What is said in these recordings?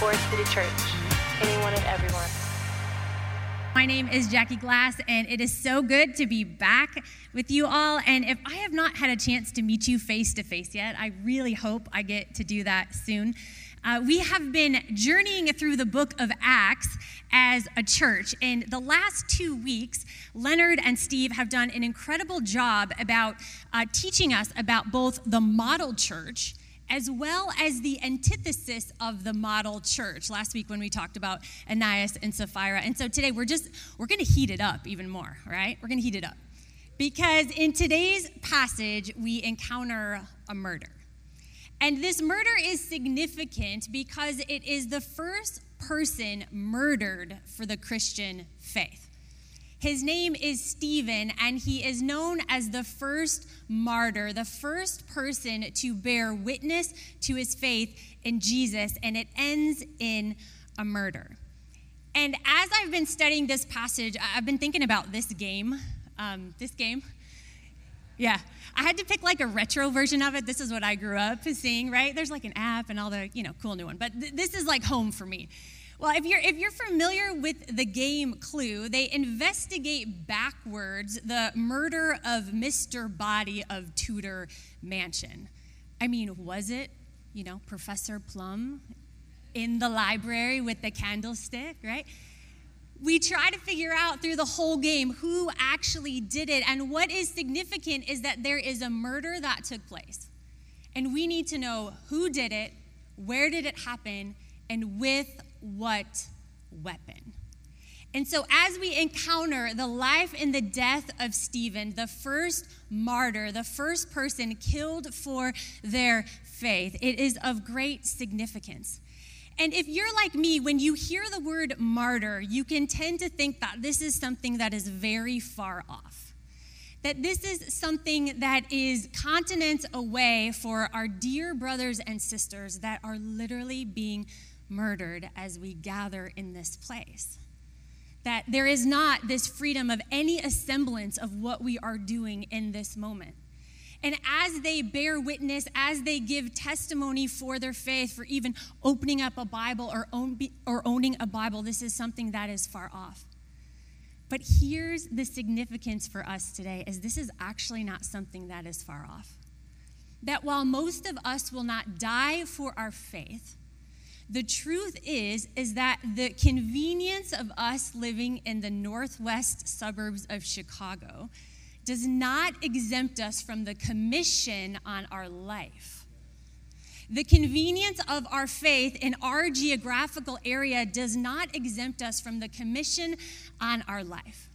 Forest City Church. Anyone and everyone. My name is Jackie Glass, and it is so good to be back with you all. And if I have not had a chance to meet you face to face yet, I really hope I get to do that soon. Uh, we have been journeying through the book of Acts as a church. In the last two weeks, Leonard and Steve have done an incredible job about uh, teaching us about both the model church as well as the antithesis of the model church last week when we talked about Ananias and Sapphira. And so today we're just, we're going to heat it up even more, right? We're going to heat it up. Because in today's passage, we encounter a murder. And this murder is significant because it is the first person murdered for the Christian faith. His name is Stephen, and he is known as the first martyr, the first person to bear witness to his faith in Jesus, and it ends in a murder. And as I've been studying this passage, I've been thinking about this game. Um, this game. Yeah, I had to pick like a retro version of it. This is what I grew up seeing, right? There's like an app and all the, you know, cool new one. But th- this is like home for me. Well, if you're, if you're familiar with the game Clue, they investigate backwards the murder of Mr. Boddy of Tudor Mansion. I mean, was it, you know, Professor Plum in the library with the candlestick, right? We try to figure out through the whole game who actually did it. And what is significant is that there is a murder that took place. And we need to know who did it, where did it happen, and with what weapon? And so, as we encounter the life and the death of Stephen, the first martyr, the first person killed for their faith, it is of great significance. And if you're like me, when you hear the word martyr, you can tend to think that this is something that is very far off. That this is something that is continents away for our dear brothers and sisters that are literally being murdered as we gather in this place. That there is not this freedom of any semblance of what we are doing in this moment. And as they bear witness, as they give testimony for their faith, for even opening up a Bible or, own, or owning a Bible, this is something that is far off. But here's the significance for us today is this is actually not something that is far off. That while most of us will not die for our faith, the truth is is that the convenience of us living in the northwest suburbs of Chicago does not exempt us from the commission on our life. The convenience of our faith in our geographical area does not exempt us from the commission on our life.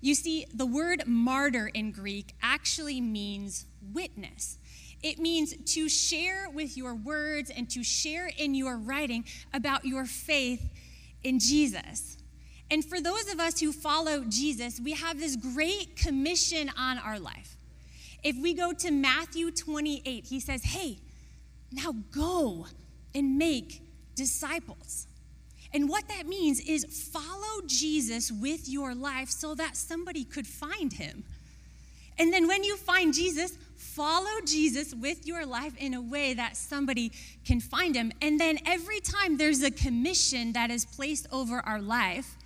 You see, the word martyr in Greek actually means witness. It means to share with your words and to share in your writing about your faith in Jesus. And for those of us who follow Jesus, we have this great commission on our life. If we go to Matthew 28, he says, Hey, now go and make disciples. And what that means is follow Jesus with your life so that somebody could find him. And then when you find Jesus, follow Jesus with your life in a way that somebody can find him. And then every time there's a commission that is placed over our life,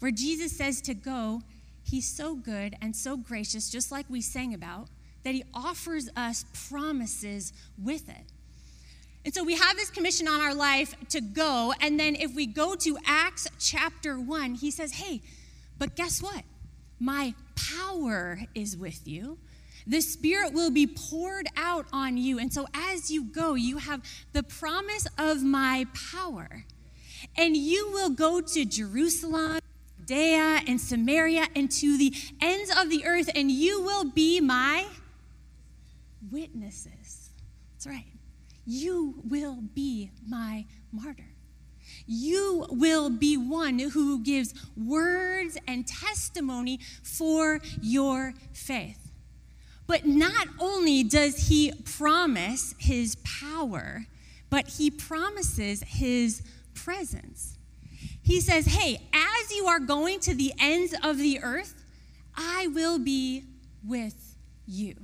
where Jesus says to go, he's so good and so gracious, just like we sang about, that he offers us promises with it. And so we have this commission on our life to go. And then if we go to Acts chapter 1, he says, hey, but guess what? My power is with you. The Spirit will be poured out on you. And so as you go, you have the promise of my power. And you will go to Jerusalem, Judea, and Samaria, and to the ends of the earth, and you will be my witnesses. That's right. You will be my martyr you will be one who gives words and testimony for your faith. But not only does he promise his power, but he promises his presence. He says, Hey, as you are going to the ends of the earth, I will be with you.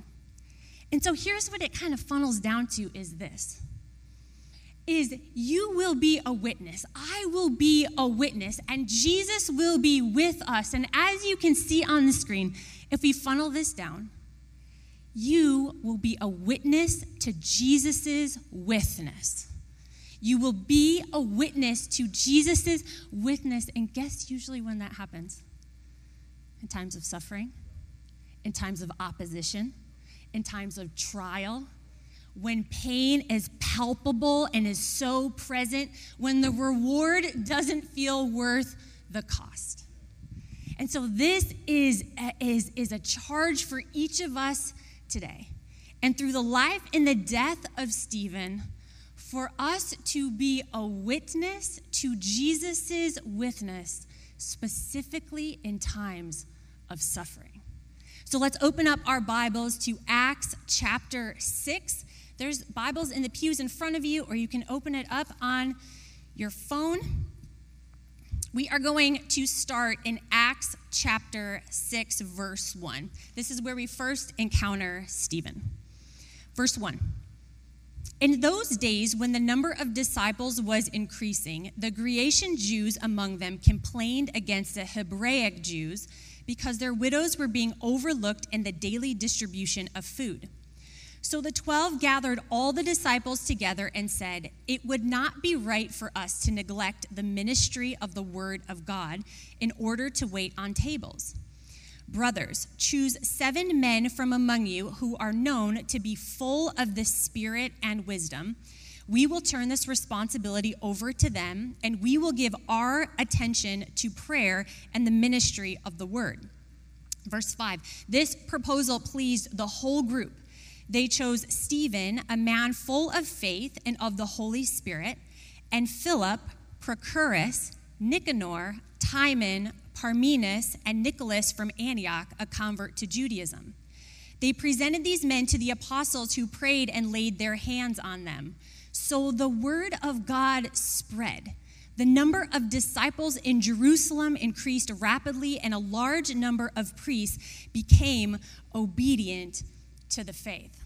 And so here's what it kind of funnels down to is this is you will be a witness. I will be a witness, and Jesus will be with us. And as you can see on the screen, if we funnel this down, you will be a witness to Jesus' witness. You will be a witness to Jesus' witness. And guess usually when that happens? In times of suffering, in times of opposition, in times of trial, when pain is palpable and is so present, when the reward doesn't feel worth the cost. And so this is, is, is a charge for each of us today. And through the life and the death of Stephen, for us to be a witness to Jesus' witness, specifically in times of suffering. So let's open up our Bibles to Acts chapter 6. There's Bibles in the pews in front of you, or you can open it up on your phone. We are going to start in Acts chapter 6, verse 1. This is where we first encounter Stephen. Verse 1. In those days, when the number of disciples was increasing, the Grecian Jews among them complained against the Hebraic Jews because their widows were being overlooked in the daily distribution of food. So the twelve gathered all the disciples together and said, It would not be right for us to neglect the ministry of the word of God in order to wait on tables. Brothers, choose seven men from among you who are known to be full of the Spirit and wisdom. We will turn this responsibility over to them, and we will give our attention to prayer and the ministry of the word. Verse 5 This proposal pleased the whole group they chose Stephen, a man full of faith and of the Holy Spirit, and Philip, Procorus, Nicanor, Timon, Parmenas, and Nicholas from Antioch, a convert to Judaism. They presented these men to the apostles who prayed and laid their hands on them. So the word of God spread. The number of disciples in Jerusalem increased rapidly, and a large number of priests became obedient to the faith.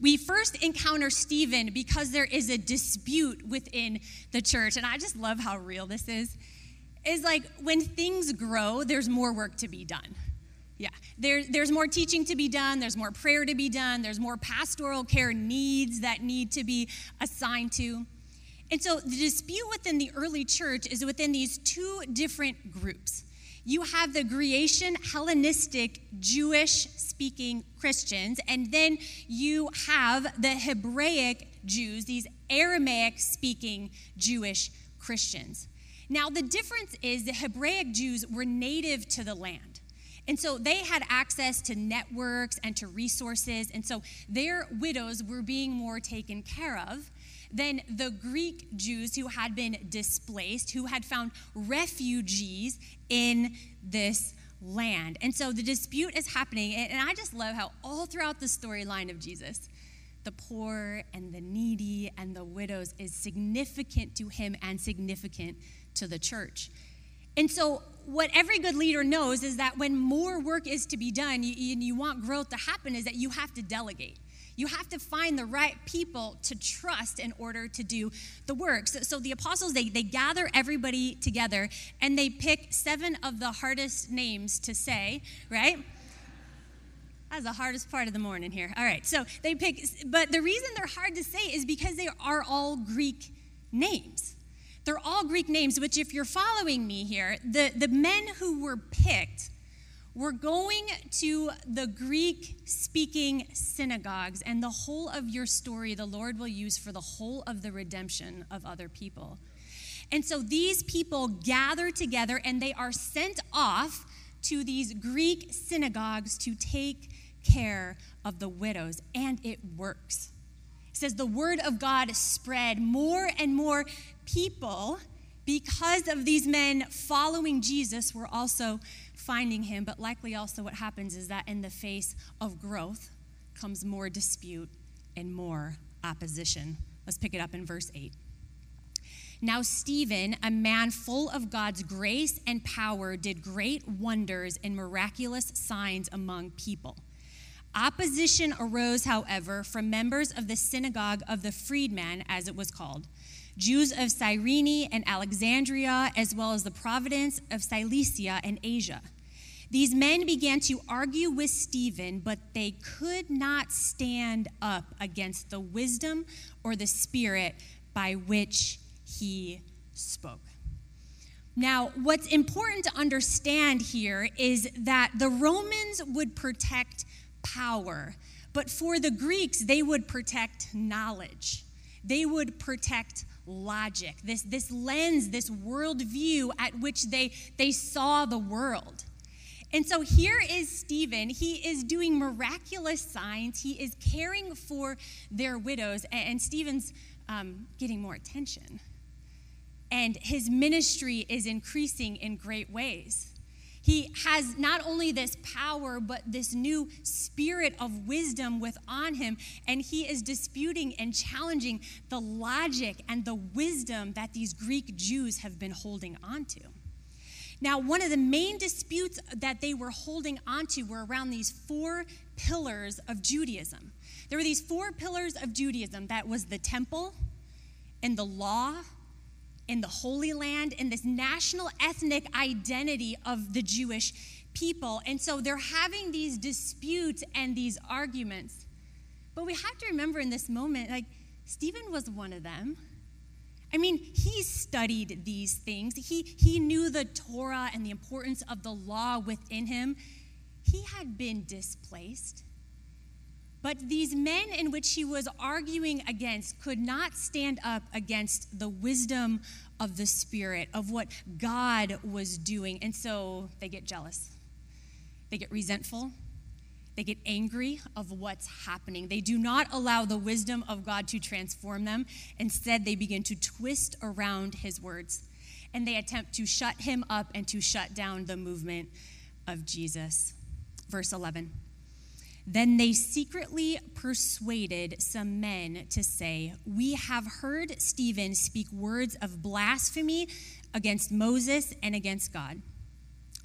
We first encounter Stephen because there is a dispute within the church. And I just love how real this is. Is like when things grow, there's more work to be done. Yeah, there, there's more teaching to be done, there's more prayer to be done, there's more pastoral care needs that need to be assigned to. And so the dispute within the early church is within these two different groups you have the Grecian Hellenistic Jewish speaking Christians, and then you have the Hebraic Jews, these Aramaic speaking Jewish Christians. Now, the difference is the Hebraic Jews were native to the land. And so they had access to networks and to resources. And so their widows were being more taken care of than the Greek Jews who had been displaced, who had found refugees in this land. And so the dispute is happening. And I just love how all throughout the storyline of Jesus, the poor and the needy and the widows is significant to him and significant to the church. And so, what every good leader knows is that when more work is to be done and you want growth to happen, is that you have to delegate. You have to find the right people to trust in order to do the work. So, so, the apostles, they, they gather everybody together and they pick seven of the hardest names to say, right? That's the hardest part of the morning here. All right, so they pick, but the reason they're hard to say is because they are all Greek names. They're all Greek names, which, if you're following me here, the, the men who were picked we're going to the Greek speaking synagogues, and the whole of your story the Lord will use for the whole of the redemption of other people. And so these people gather together and they are sent off to these Greek synagogues to take care of the widows, and it works. It says the word of God spread. More and more people, because of these men following Jesus, were also finding him, but likely also what happens is that in the face of growth comes more dispute and more opposition. Let's pick it up in verse 8. Now, Stephen, a man full of God's grace and power, did great wonders and miraculous signs among people. Opposition arose, however, from members of the synagogue of the freedman, as it was called, Jews of Cyrene and Alexandria, as well as the province of Cilicia and Asia. These men began to argue with Stephen, but they could not stand up against the wisdom or the spirit by which he spoke. Now, what's important to understand here is that the Romans would protect power, but for the Greeks, they would protect knowledge. They would protect logic, this, this lens, this worldview at which they, they saw the world. And so here is Stephen. He is doing miraculous signs. He is caring for their widows, and Stephen's um, getting more attention and his ministry is increasing in great ways. He has not only this power, but this new spirit of wisdom within him, and he is disputing and challenging the logic and the wisdom that these Greek Jews have been holding onto. Now, one of the main disputes that they were holding onto were around these four pillars of Judaism. There were these four pillars of Judaism that was the temple and the law in the Holy Land, in this national ethnic identity of the Jewish people. And so they're having these disputes and these arguments. But we have to remember in this moment, like, Stephen was one of them. I mean, he studied these things. He, he knew the Torah and the importance of the law within him. He had been displaced. But these men in which he was arguing against could not stand up against the wisdom of the Spirit, of what God was doing. And so they get jealous, they get resentful, they get angry of what's happening. They do not allow the wisdom of God to transform them. Instead, they begin to twist around his words and they attempt to shut him up and to shut down the movement of Jesus. Verse 11. Then they secretly persuaded some men to say, We have heard Stephen speak words of blasphemy against Moses and against God.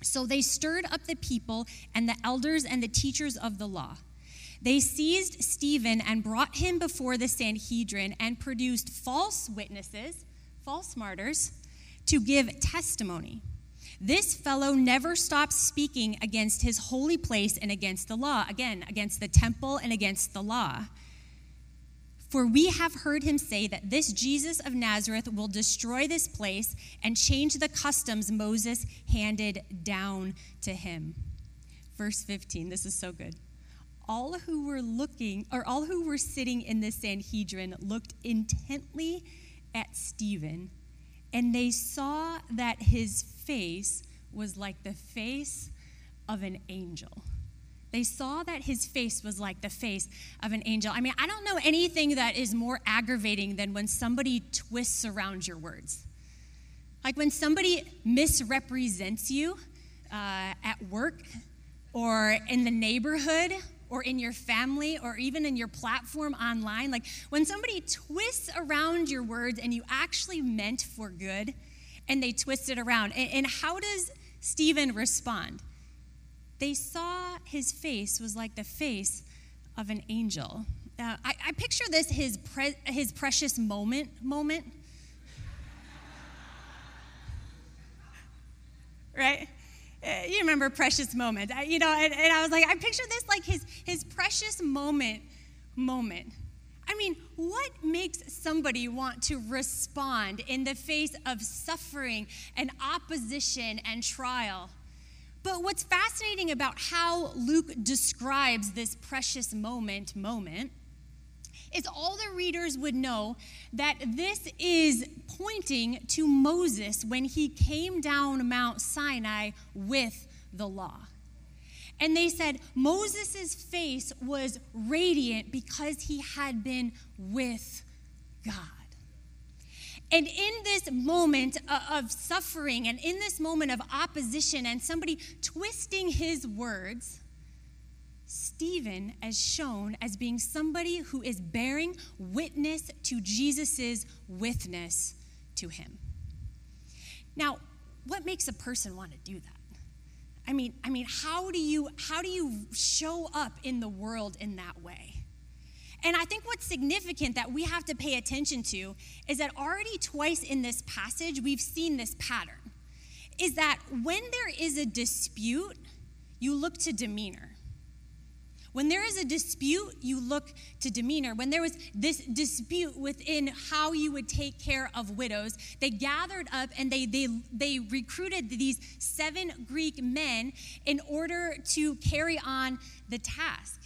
So they stirred up the people and the elders and the teachers of the law. They seized Stephen and brought him before the Sanhedrin and produced false witnesses, false martyrs, to give testimony. This fellow never stops speaking against his holy place and against the law. Again, against the temple and against the law. For we have heard him say that this Jesus of Nazareth will destroy this place and change the customs Moses handed down to him. Verse 15, this is so good. All who were looking, or all who were sitting in the Sanhedrin, looked intently at Stephen and they saw that his face was like the face of an angel. They saw that his face was like the face of an angel. I mean, I don't know anything that is more aggravating than when somebody twists around your words. Like when somebody misrepresents you uh, at work or in the neighborhood or in your family or even in your platform online. Like when somebody twists around your words and you actually meant for good and they twist it around. And, and how does Stephen respond? They saw his face was like the face of an angel. Uh, I, I, picture this his, pre, his precious moment moment. right? Uh, you remember precious moment you know and, and, i was like i picture this like his his precious moment moment i mean what makes somebody want to respond in the face of suffering and opposition and trial but what's fascinating about how luke describes this precious moment moment is all the readers would know that this is pointing to Moses when he came down Mount Sinai with the law. And they said Moses' face was radiant because he had been with God. And in this moment of suffering and in this moment of opposition and somebody twisting his words, Stephen is shown as being somebody who is bearing witness to Jesus' witness to him. Now, what makes a person want to do that? I mean, I mean, how do you how do you show up in the world in that way? And I think what's significant that we have to pay attention to is that already twice in this passage we've seen this pattern. Is that when there is a dispute, you look to demeanor. When there is a dispute, you look to demeanor. When there was this dispute within how you would take care of widows, they gathered up and they, they, they recruited these seven Greek men in order to carry on the task.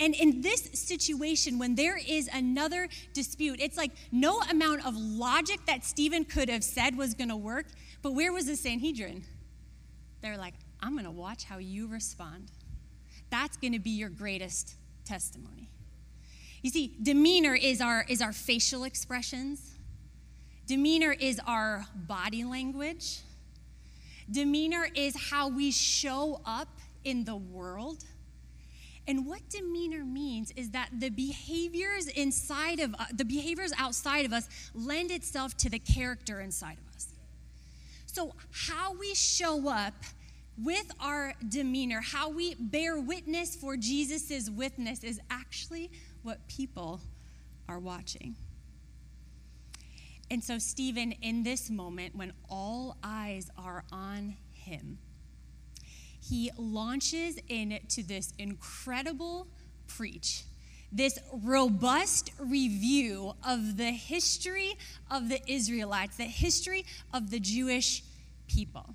And in this situation, when there is another dispute, it's like no amount of logic that Stephen could have said was going to work. But where was the Sanhedrin? They're like, I'm going to watch how you respond. That's going to be your greatest testimony. You see, demeanor is our, is our facial expressions, demeanor is our body language, demeanor is how we show up in the world. And what demeanor means is that the behaviors inside of uh, the behaviors outside of us lend itself to the character inside of us. So how we show up with our demeanor, how we bear witness for Jesus' witness is actually what people are watching. And so, Stephen, in this moment, when all eyes are on him, he launches into this incredible preach, this robust review of the history of the Israelites, the history of the Jewish people.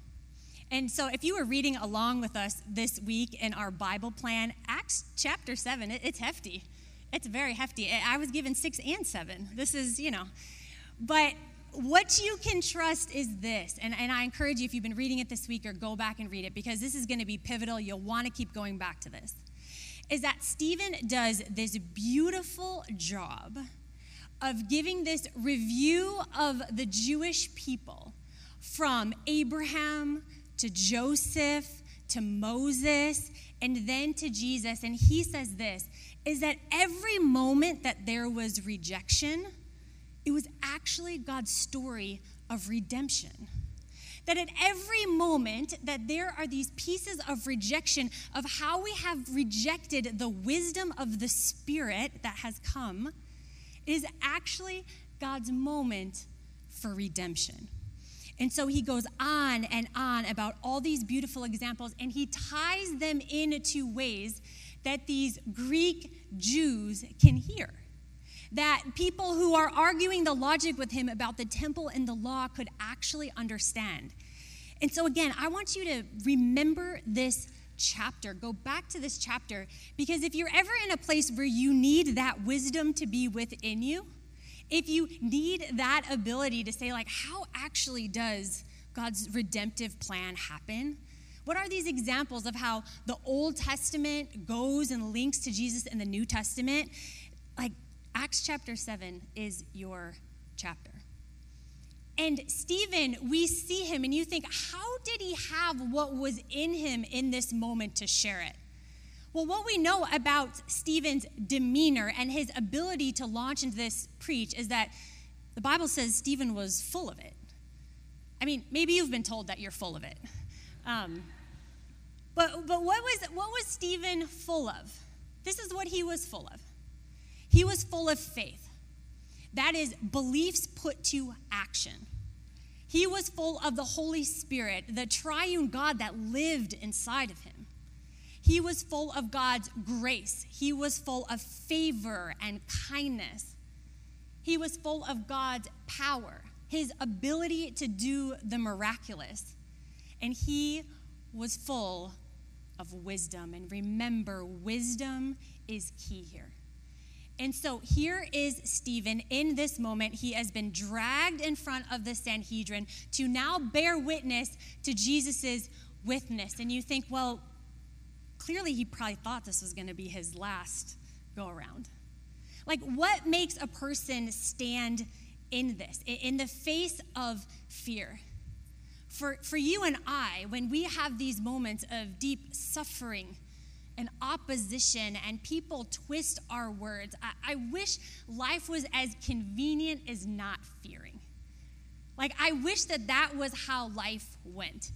And so, if you were reading along with us this week in our Bible plan, Acts chapter 7, it's hefty. It's very hefty. I was given six and seven. This is, you know. But what you can trust is this, and, and I encourage you, if you've been reading it this week, or go back and read it because this is going to be pivotal. You'll want to keep going back to this. Is that Stephen does this beautiful job of giving this review of the Jewish people from Abraham to Joseph, to Moses, and then to Jesus. And he says this is that every moment that there was rejection, it was actually God's story of redemption. That at every moment that there are these pieces of rejection of how we have rejected the wisdom of the Spirit that has come, is actually God's moment for redemption. And so he goes on and on about all these beautiful examples, and he ties them into ways that these Greek Jews can hear. That people who are arguing the logic with him about the temple and the law could actually understand. And so, again, I want you to remember this chapter. Go back to this chapter because if you're ever in a place where you need that wisdom to be within you, if you need that ability to say, like, how actually does God's redemptive plan happen? What are these examples of how the Old Testament goes and links to Jesus in the New Testament? Like, Acts chapter 7 is your chapter. And Stephen, we see him and you think, how did he have what was in him in this moment to share it? Well, what we know about Stephen's demeanor and his ability to launch into this preach is that the Bible says Stephen was full of it. I mean, maybe you've been told that you're full of it. Um, but but what, was, what was Stephen full of? This is what he was full of. He was full of faith. That is, beliefs put to action. He was full of the Holy Spirit, the triune God that lived inside of him. He was full of God's grace. He was full of favor and kindness. He was full of God's power, his ability to do the miraculous. And he was full of wisdom. And remember, wisdom is key here. And so here is Stephen in this moment. He has been dragged in front of the Sanhedrin to now bear witness to Jesus' witness. And you think, well, clearly he probably thought this was going to be his last go around. Like, what makes a person stand in this, in the face of fear? For, for you and I, when we have these moments of deep suffering and opposition and people twist our words, I, I wish life was as convenient as not fearing. Like, I wish that that was how life went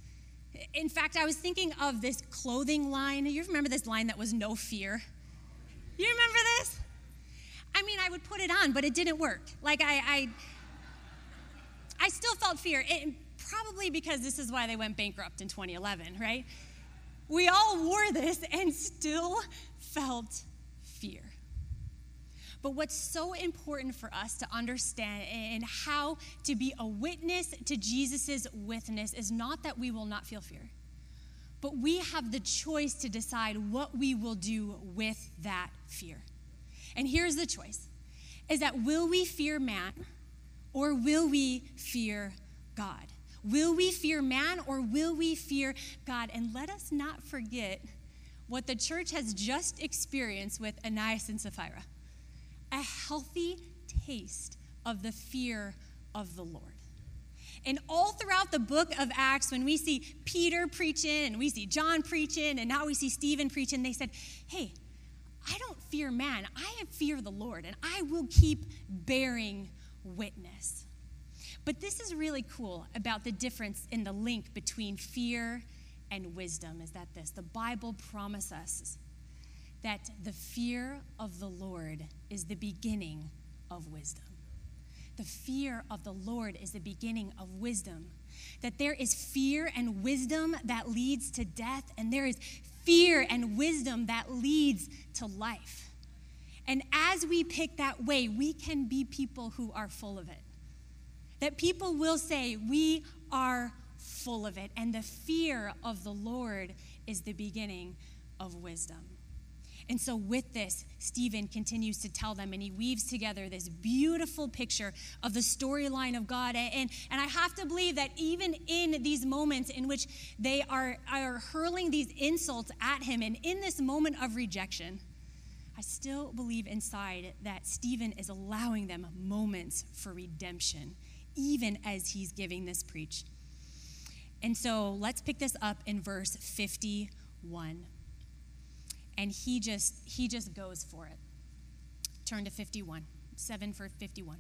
In fact, I was thinking of this clothing line. You remember this line that was no fear? You remember this? I mean, I would put it on, but it didn't work. Like I, I, I still felt fear. It, probably because this is why they went bankrupt in 2011, right? We all wore this and still felt fear. But what's so important for us to understand and how to be a witness to Jesus' witness is not that we will not feel fear, but we have the choice to decide what we will do with that fear. And here's the choice is that will we fear man or will we fear God? Will we fear man or will we fear God? And let us not forget what the church has just experienced with Ananias and Sapphira a healthy taste of the fear of the Lord. And all throughout the book of Acts, when we see Peter preaching and we see John preaching and now we see Stephen preaching, they said, Hey, I don't fear man, I fear the Lord, and I will keep bearing witness. But this is really cool about the difference in the link between fear and wisdom is that this the Bible promises that the fear of the Lord is the beginning of wisdom. The fear of the Lord is the beginning of wisdom. That there is fear and wisdom that leads to death, and there is fear and wisdom that leads to life. And as we pick that way, we can be people who are full of it. That people will say, We are full of it. And the fear of the Lord is the beginning of wisdom. And so, with this, Stephen continues to tell them, and he weaves together this beautiful picture of the storyline of God. And, and I have to believe that even in these moments in which they are, are hurling these insults at him, and in this moment of rejection, I still believe inside that Stephen is allowing them moments for redemption, even as he's giving this preach. And so let's pick this up in verse 51 and he just he just goes for it. Turn to 51 7 for 51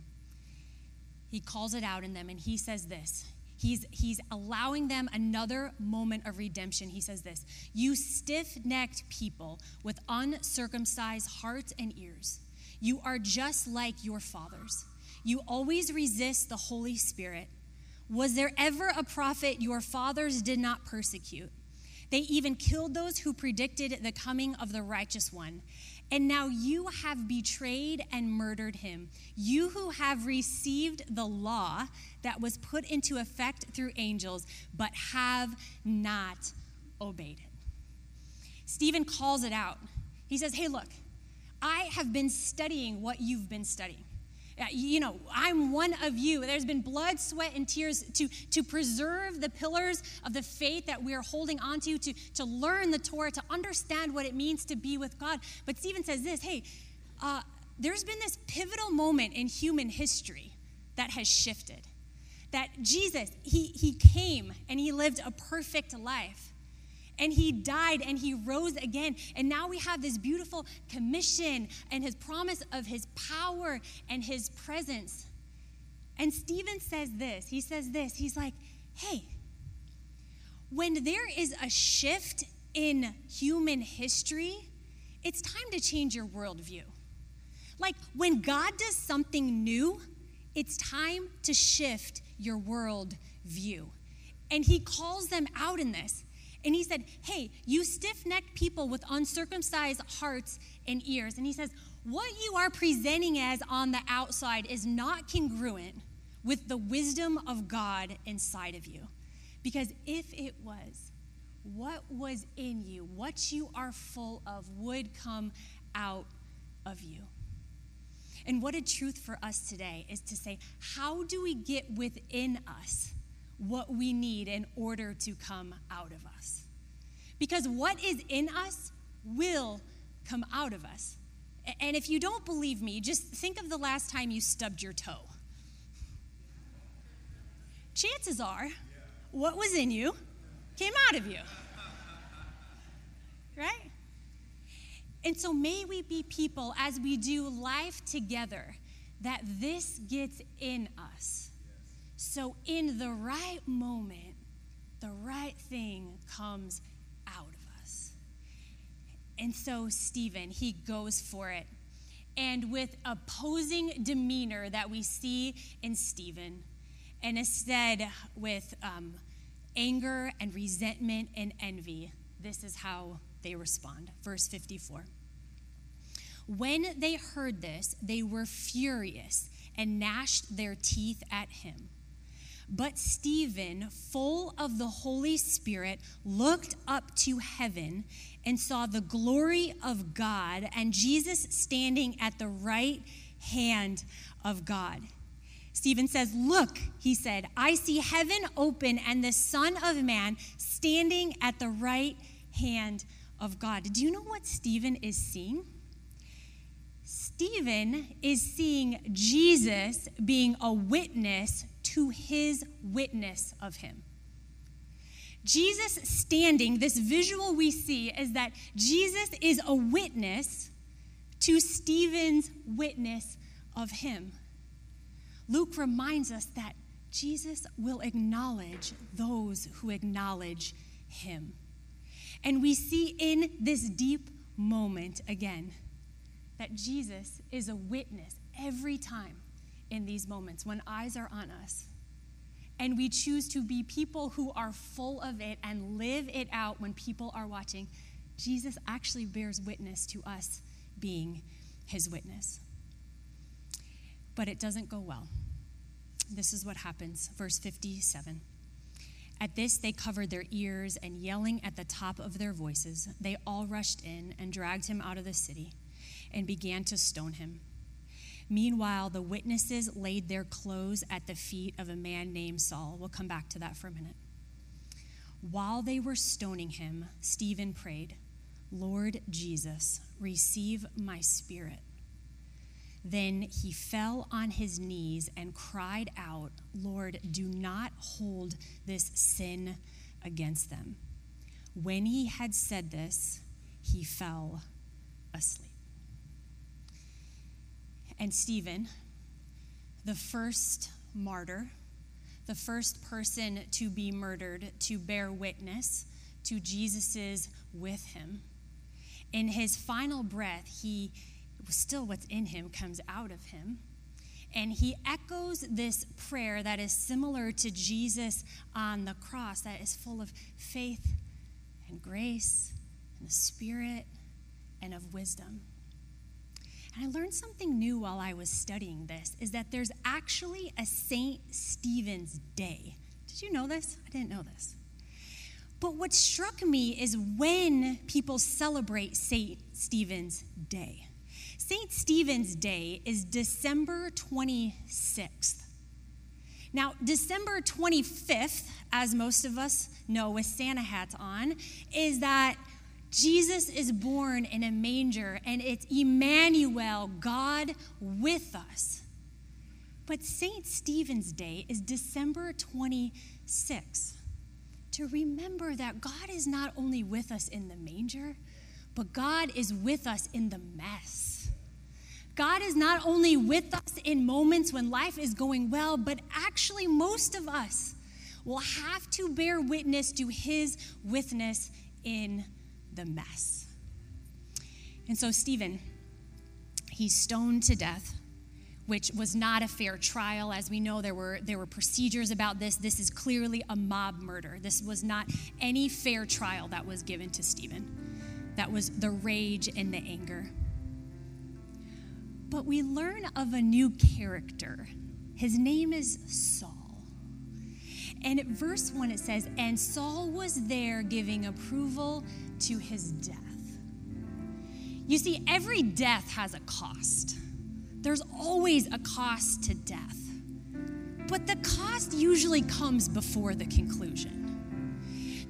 he calls it out in them and he says this. He's he's allowing them another moment of redemption. He says this you stiff-necked people with uncircumcised hearts and ears you are just like your fathers you always resist the holy spirit was there ever a prophet your fathers did not persecute they even killed those who predicted the coming of the righteous one. And now you have betrayed and murdered him. You who have received the law that was put into effect through angels, but have not obeyed it. Stephen calls it out. He says, Hey, look, I have been studying what you've been studying. Uh, you know, I'm one of you. There's been blood, sweat, and tears to, to preserve the pillars of the faith that we are holding onto, to, to learn the Torah, to understand what it means to be with God. But Stephen says this hey, uh, there's been this pivotal moment in human history that has shifted. That Jesus, he, he came and he lived a perfect life and he died and he rose again. And now we have this beautiful commission and his promise of his power and his presence. And Stephen says this he says this he's like, hey, when there is a shift in human history, it's time to change your worldview. Like when God does something new, it's time to shift your world view. And he calls them out in this. And he said, Hey, you stiff necked people with uncircumcised hearts and ears. And he says, What you are presenting as on the outside is not congruent with the wisdom of God inside of you. Because if it was, what was in you, what you are full of, would come out of you. And what a truth for us today is to say, how do we get within us what we need in order to come out of us. Because what is in us will come out of us. And if you don't believe me, just think of the last time you stubbed your toe. Chances are, what was in you came out of you. Right? And so may we be people as we do life together that this gets in us so, in the right moment, the right thing comes out of us. And so Stephen, he goes for it. And with opposing demeanor that we see in Stephen, and instead with um, anger and resentment and envy, this is how they respond. Verse 54. When they heard this, they were furious and gnashed their teeth at him. But Stephen, full of the Holy Spirit, looked up to heaven and saw the glory of God and Jesus standing at the right hand of God. Stephen says, Look, he said, I see heaven open and the Son of Man standing at the right hand of God. Do you know what Stephen is seeing? Stephen is seeing Jesus being a witness to his witness of him. Jesus standing, this visual we see is that Jesus is a witness to Stephen's witness of him. Luke reminds us that Jesus will acknowledge those who acknowledge him. And we see in this deep moment again that Jesus is a witness every time in these moments when eyes are on us. And we choose to be people who are full of it and live it out when people are watching. Jesus actually bears witness to us being his witness. But it doesn't go well. This is what happens. Verse 57. At this, they covered their ears and yelling at the top of their voices, they all rushed in and dragged him out of the city and began to stone him. Meanwhile, the witnesses laid their clothes at the feet of a man named Saul. We'll come back to that for a minute. While they were stoning him, Stephen prayed, Lord Jesus, receive my spirit. Then he fell on his knees and cried out, Lord, do not hold this sin against them. When he had said this, he fell asleep and Stephen, the first martyr, the first person to be murdered to bear witness to Jesus's with him. In his final breath, he still what's in him comes out of him. And he echoes this prayer that is similar to Jesus on the cross, that is full of faith and grace and the Spirit and of wisdom. And I learned something new while I was studying this is that there's actually a St. Stephen's Day. Did you know this? I didn't know this. But what struck me is when people celebrate St. Stephen's Day. St. Stephen's Day is December 26th. Now, December 25th, as most of us know with Santa hats on, is that Jesus is born in a manger, and it's Emmanuel, God with us. But St. Stephen's Day is December 26th to remember that God is not only with us in the manger, but God is with us in the mess. God is not only with us in moments when life is going well, but actually, most of us will have to bear witness to his witness in the mess. And so, Stephen, he's stoned to death which was not a fair trial. As we know, there were, there were procedures about this. This is clearly a mob murder. This was not any fair trial that was given to Stephen. That was the rage and the anger. But we learn of a new character. His name is Saul. And at verse 1 it says, And Saul was there giving approval to his death. You see, every death has a cost. There's always a cost to death. But the cost usually comes before the conclusion.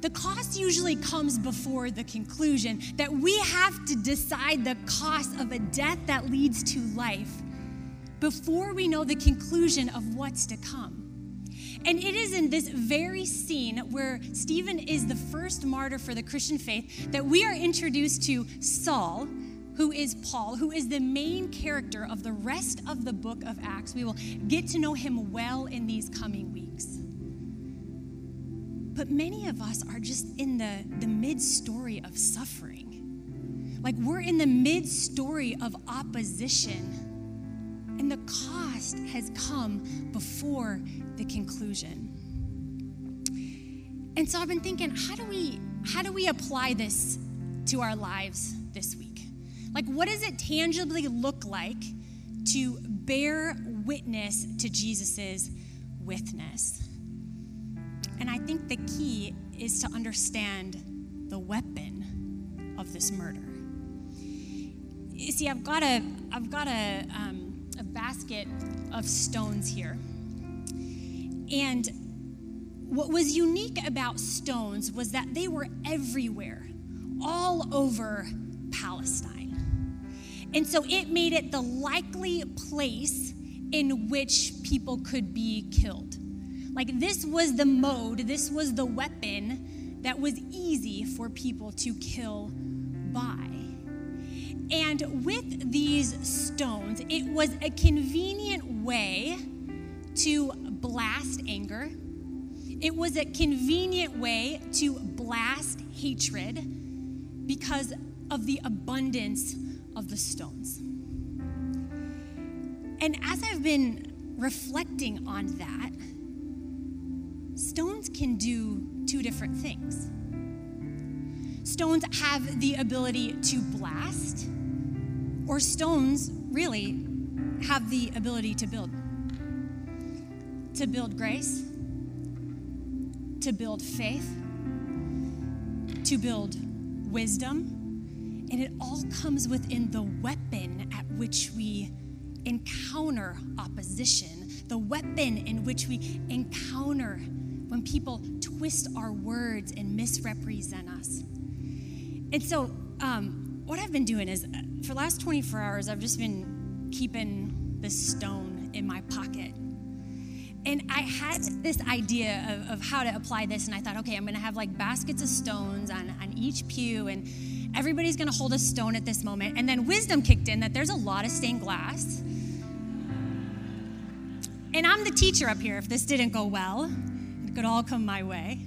The cost usually comes before the conclusion that we have to decide the cost of a death that leads to life before we know the conclusion of what's to come. And it is in this very scene where Stephen is the first martyr for the Christian faith that we are introduced to Saul, who is Paul, who is the main character of the rest of the book of Acts. We will get to know him well in these coming weeks. But many of us are just in the, the mid story of suffering. Like we're in the mid story of opposition. And the cost has come before the conclusion. And so I've been thinking, how do we how do we apply this to our lives this week? Like what does it tangibly look like to bear witness to Jesus's witness? And I think the key is to understand the weapon of this murder. You see, I've got a I've got a um, basket of stones here, and what was unique about stones was that they were everywhere, all over Palestine. And so it made it the likely place in which people could be killed. Like, this was the mode, this was the weapon that was easy for people to kill by. And with these stones, it was a convenient way to blast anger it was a convenient way to blast hatred because of the abundance of the stones. And as I've been reflecting on that, stones can do two different things. Stones have the ability to blast, or stones really have the ability to build. To build grace, to build faith, to build wisdom. And it all comes within the weapon at which we encounter opposition, the weapon in which we encounter when people twist our words and misrepresent us. And so, um, what I've been doing is for the last 24 hours, I've just been keeping this stone in my pocket and I had this idea of, of, how to apply this, and I thought, okay, I'm gonna have like baskets of stones on, on each pew, and everybody's gonna hold a stone at this moment. And then wisdom kicked in that there's a lot of stained glass. And I'm the teacher up here if this didn't go well, it could all come my way.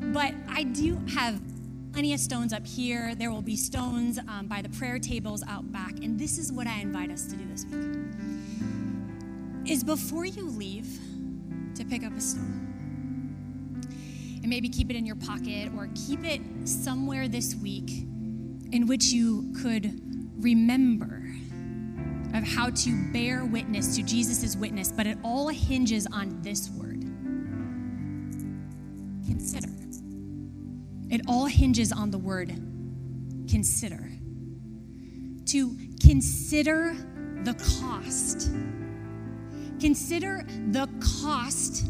But I do have plenty of stones up here. There will be stones um, by the prayer tables out back. And this is what I invite us to do this week is before you leave to pick up a stone. And maybe keep it in your pocket or keep it somewhere this week in which you could remember of how to bear witness to Jesus' witness, but it all hinges on this word It all hinges on the word consider. To consider the cost Consider the cost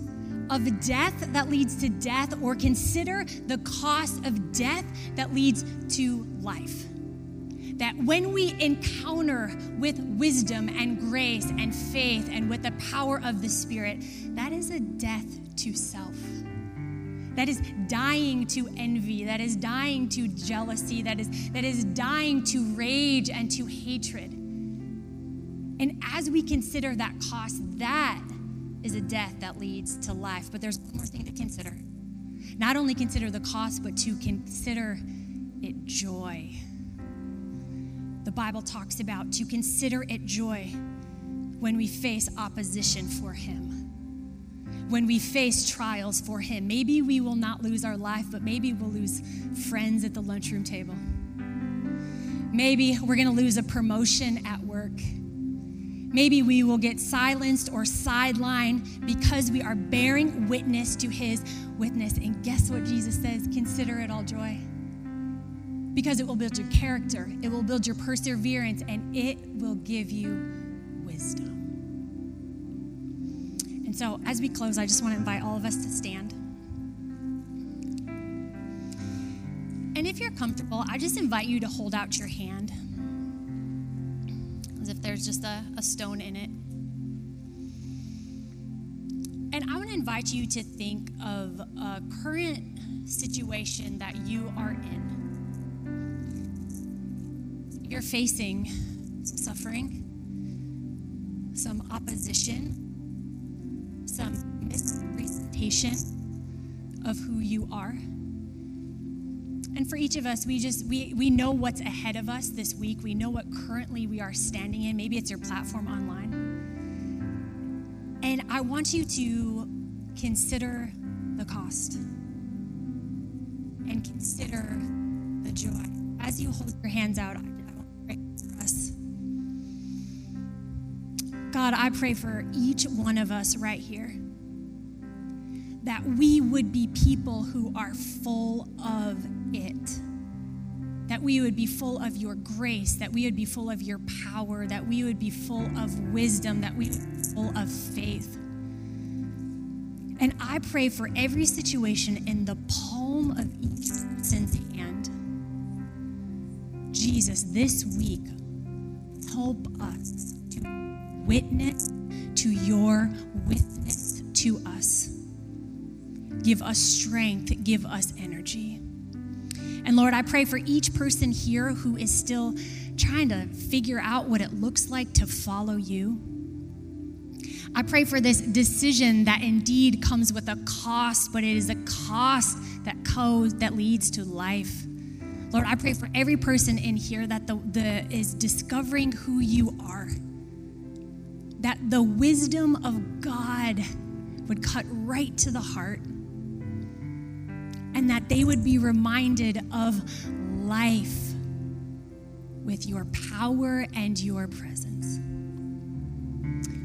of death that leads to death, or consider the cost of death that leads to life. That when we encounter with wisdom and grace and faith and with the power of the Spirit, that is a death to self. That is dying to envy, that is dying to jealousy, that is, that is dying to rage and to hatred. And as we consider that cost, that is a death that leads to life. But there's one more thing to consider. Not only consider the cost, but to consider it joy. The Bible talks about to consider it joy when we face opposition for Him, when we face trials for Him. Maybe we will not lose our life, but maybe we'll lose friends at the lunchroom table. Maybe we're going to lose a promotion at work. Maybe we will get silenced or sidelined because we are bearing witness to his witness. And guess what Jesus says? Consider it all joy. Because it will build your character, it will build your perseverance, and it will give you wisdom. So, as we close, I just want to invite all of us to stand. And if you're comfortable, I just invite you to hold out your hand as if there's just a, a stone in it. And I want to invite you to think of a current situation that you are in. You're facing suffering, some opposition, some misrepresentation of who you are. And for each of us, we just we we know what's ahead of us this week. We know what currently we are standing in. Maybe it's your platform online. And I want you to consider the cost and consider the joy. As you hold your hands out, God, I pray for each one of us right here that we would be people who are full of it. That we would be full of your grace, that we would be full of your power, that we would be full of wisdom, that we would be full of faith. And I pray for every situation in the palm of each person's hand. Jesus, this week, help us to witness to your witness to us. Give us strength, give us energy. And Lord, I pray for each person here who is still trying to figure out what it looks like to follow you. I pray for this decision that indeed comes with a cost, but it is a cost that goes that leads to life. Lord, I pray for every person in here that the, the is discovering who you are. That the wisdom of God would cut right to the heart. And that they would be reminded of life with your power and your presence.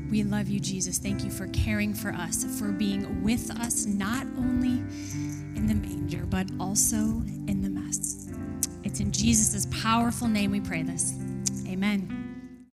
We love you, Jesus. Thank you for caring for us, for being with us, not only in the manger, but also in the mess. It's in Jesus' powerful name we pray this. Amen.